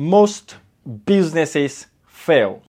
Most businesses fail.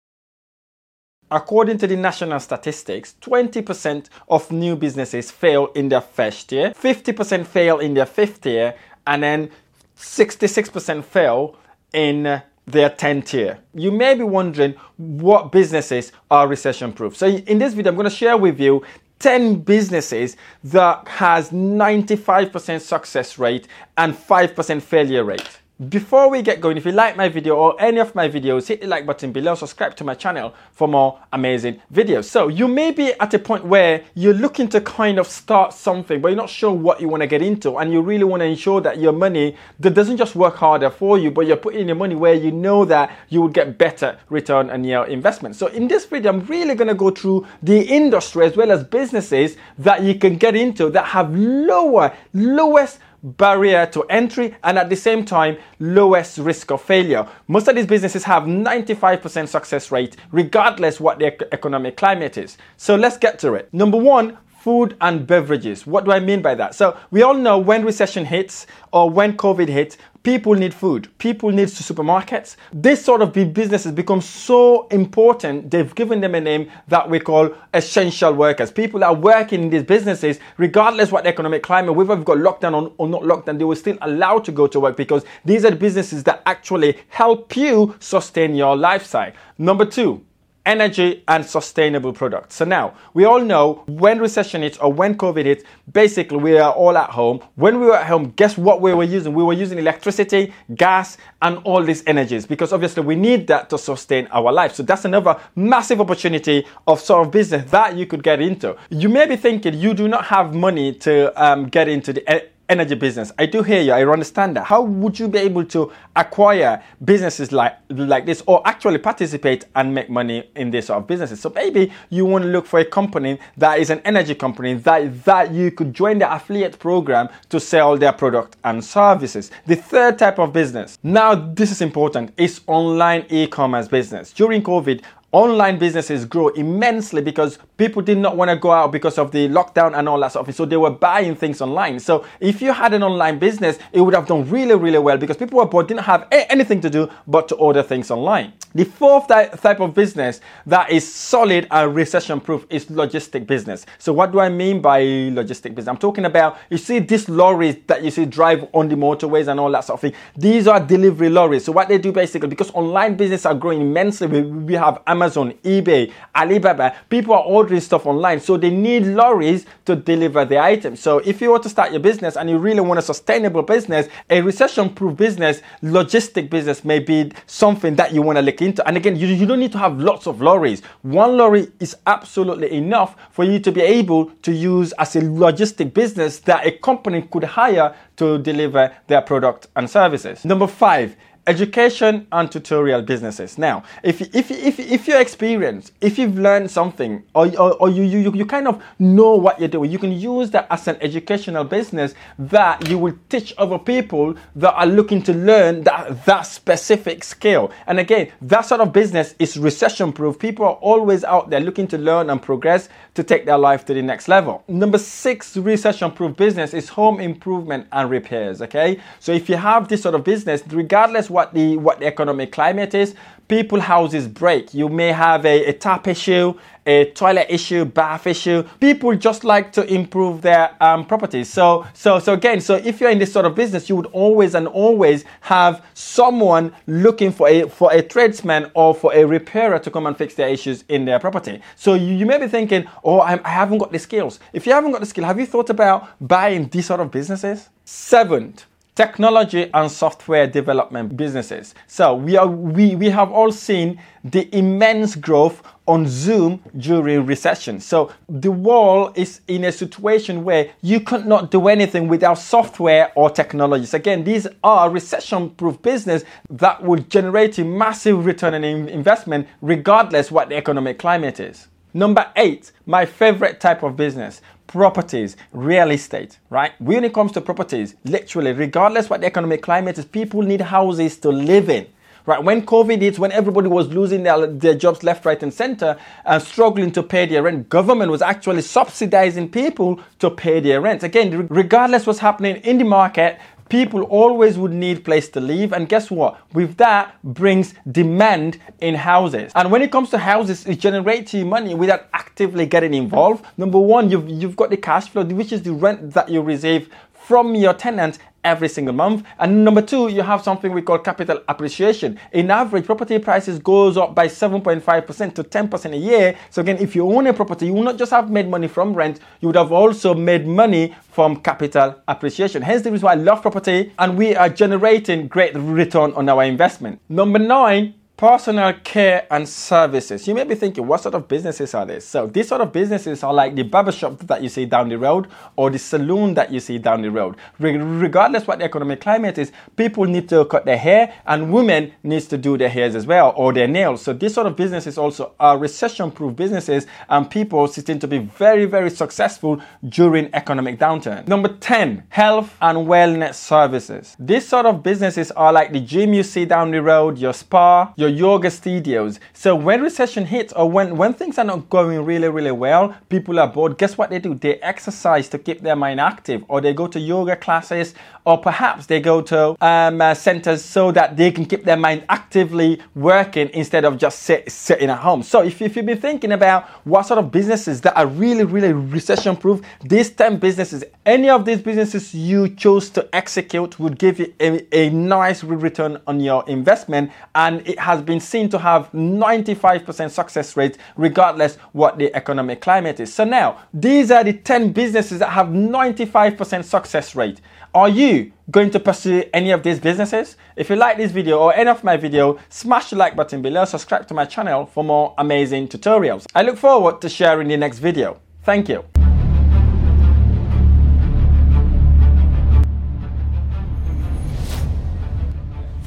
According to the national statistics, 20% of new businesses fail in their first year, 50% fail in their fifth year, and then 66% fail in their 10th year. You may be wondering what businesses are recession proof. So in this video, I'm going to share with you 10 businesses that has 95% success rate and 5% failure rate. Before we get going, if you like my video or any of my videos, hit the like button below, subscribe to my channel for more amazing videos. So you may be at a point where you're looking to kind of start something, but you're not sure what you want to get into and you really want to ensure that your money that doesn't just work harder for you, but you're putting your money where you know that you will get better return on your investment. So in this video, I'm really going to go through the industry as well as businesses that you can get into that have lower, lowest barrier to entry and at the same time lowest risk of failure. Most of these businesses have 95% success rate regardless what the economic climate is. So let's get to it. Number one food and beverages. What do I mean by that? So we all know when recession hits or when COVID hits, people need food. People need supermarkets. This sort of businesses become so important. They've given them a name that we call essential workers. People are working in these businesses, regardless what economic climate, whether we've got lockdown or not lockdown, they were still allowed to go to work because these are the businesses that actually help you sustain your lifestyle. Number two, energy and sustainable products. So now we all know when recession hits or when COVID hits, basically we are all at home. When we were at home, guess what we were using? We were using electricity, gas, and all these energies because obviously we need that to sustain our life. So that's another massive opportunity of sort of business that you could get into. You may be thinking you do not have money to um, get into the energy business. I do hear you. I understand that. How would you be able to acquire businesses like like this, or actually participate and make money in this sort of businesses? So maybe you want to look for a company that is an energy company that that you could join the affiliate program to sell their product and services. The third type of business. Now this is important. Is online e-commerce business. During COVID, online businesses grow immensely because people did not want to go out because of the lockdown and all that stuff. So they were buying things online. So if you had an online business, it would have done really, really well because people were bored, didn't have anything to do but to order things online. The fourth type of business that is solid and recession proof is logistic business. So what do I mean by logistic business? I'm talking about, you see these lorries that you see drive on the motorways and all that sort of thing. These are delivery lorries. So what they do basically, because online business are growing immensely, we, we have Amazon, eBay, Alibaba. People are ordering stuff online, so they need lorries to deliver the items. So if you want to start your business and you really want a sustainable business, a recession-proof business, logistic business may be something that you want to look into. And again, you, you don't need to have lots of lorries. One lorry is absolutely enough for you to be able to use as a logistic business that a company could hire to deliver their product and services. Number five, education and tutorial businesses. Now, if, if, if, if you're experienced, if you've learned something, or, or, or you, you, you kind of know what you're doing, you can use that as an educational business that you will teach other people that are looking to learn that, that specific skill. And again, that sort of business is recession proof. People are always out there looking to learn and progress to take their life to the next level. Number six recession proof business is home improvement and repairs. Okay. So if you have this sort of business, regardless what the what the economic climate is, people houses break. You may have a, a tap issue, a toilet issue, bath issue. People just like to improve their um, properties. So, so, so again, so if you're in this sort of business, you would always and always have someone looking for a for a tradesman or for a repairer to come and fix their issues in their property. So you, you may be thinking, oh, I'm, I haven't got the skills. If you haven't got the skill, have you thought about buying these sort of businesses? Seventh, technology and software development businesses. So we are we, we have all seen the immense growth on Zoom during recession. So the world is in a situation where you could not do anything without software or technologies. Again, these are recession-proof business that will generate a massive return on investment regardless what the economic climate is. Number eight, my favorite type of business, properties, real estate, right? When it comes to properties, literally, regardless what the economic climate is, people need houses to live in. Right, when COVID hit, when everybody was losing their, their jobs left, right, and center and struggling to pay their rent, government was actually subsidizing people to pay their rent. Again, regardless what's happening in the market, people always would need place to live and guess what? With that brings demand in houses. And when it comes to houses it generates you money without actively getting involved. Number one you've, you've got the cash flow which is the rent that you receive from your tenant every single month. And number two, you have something we call capital appreciation. In average, property prices goes up by 7.5% to 10% a year. So again, if you own a property, you will not just have made money from rent, you would have also made money from capital appreciation. Hence the reason why I love property and we are generating great return on our investment. Number nine, personal care and services. You may be thinking, what sort of businesses are these? So these sort of businesses are like the barbershop that you see down the road or the saloon that you see down the road. Re- regardless what the economic climate is, people need to cut their hair and women needs to do their hairs as well or their nails. So these sort of businesses also are recession-proof businesses and people seem to be very, very successful during economic downturn. Number 10, health and wellness services. These sort of businesses are like the gym you see down the road, your spa, your your yoga studios. So when recession hits or when, when things are not going really, really well, people are bored. Guess what they do? They exercise to keep their mind active or they go to yoga classes or perhaps they go to um, uh, centers so that they can keep their mind actively working instead of just sit, sitting at home. So if, if you've been thinking about what sort of businesses that are really, really recession proof, these 10 businesses, any of these businesses you chose to execute would give you a, a nice return on your investment and it has has been seen to have 95% success rate regardless what the economic climate is. So now, these are the 10 businesses that have 95% success rate. Are you going to pursue any of these businesses? If you like this video or any of my video, smash the like button below, subscribe to my channel for more amazing tutorials. I look forward to sharing the next video. Thank you.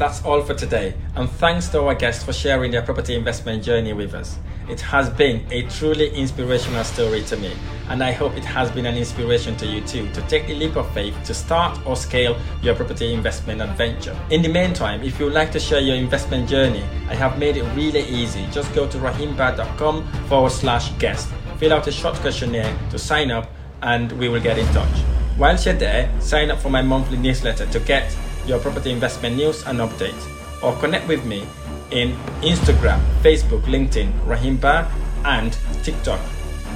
That's all for today, and thanks to our guests for sharing their property investment journey with us. It has been a truly inspirational story to me, and I hope it has been an inspiration to you too to take the leap of faith to start or scale your property investment adventure. In the meantime, if you would like to share your investment journey, I have made it really easy. Just go to rahimba.com forward slash guest, fill out a short questionnaire to sign up, and we will get in touch. Whilst you're there, sign up for my monthly newsletter to get your property investment news and updates, or connect with me in Instagram, Facebook, LinkedIn, Rahimba, and TikTok,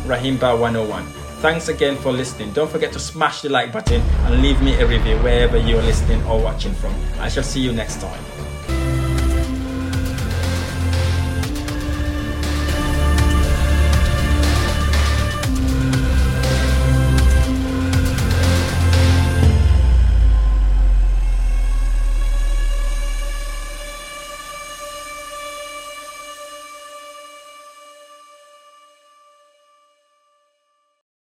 Rahimba101. Thanks again for listening. Don't forget to smash the like button and leave me a review wherever you're listening or watching from. I shall see you next time.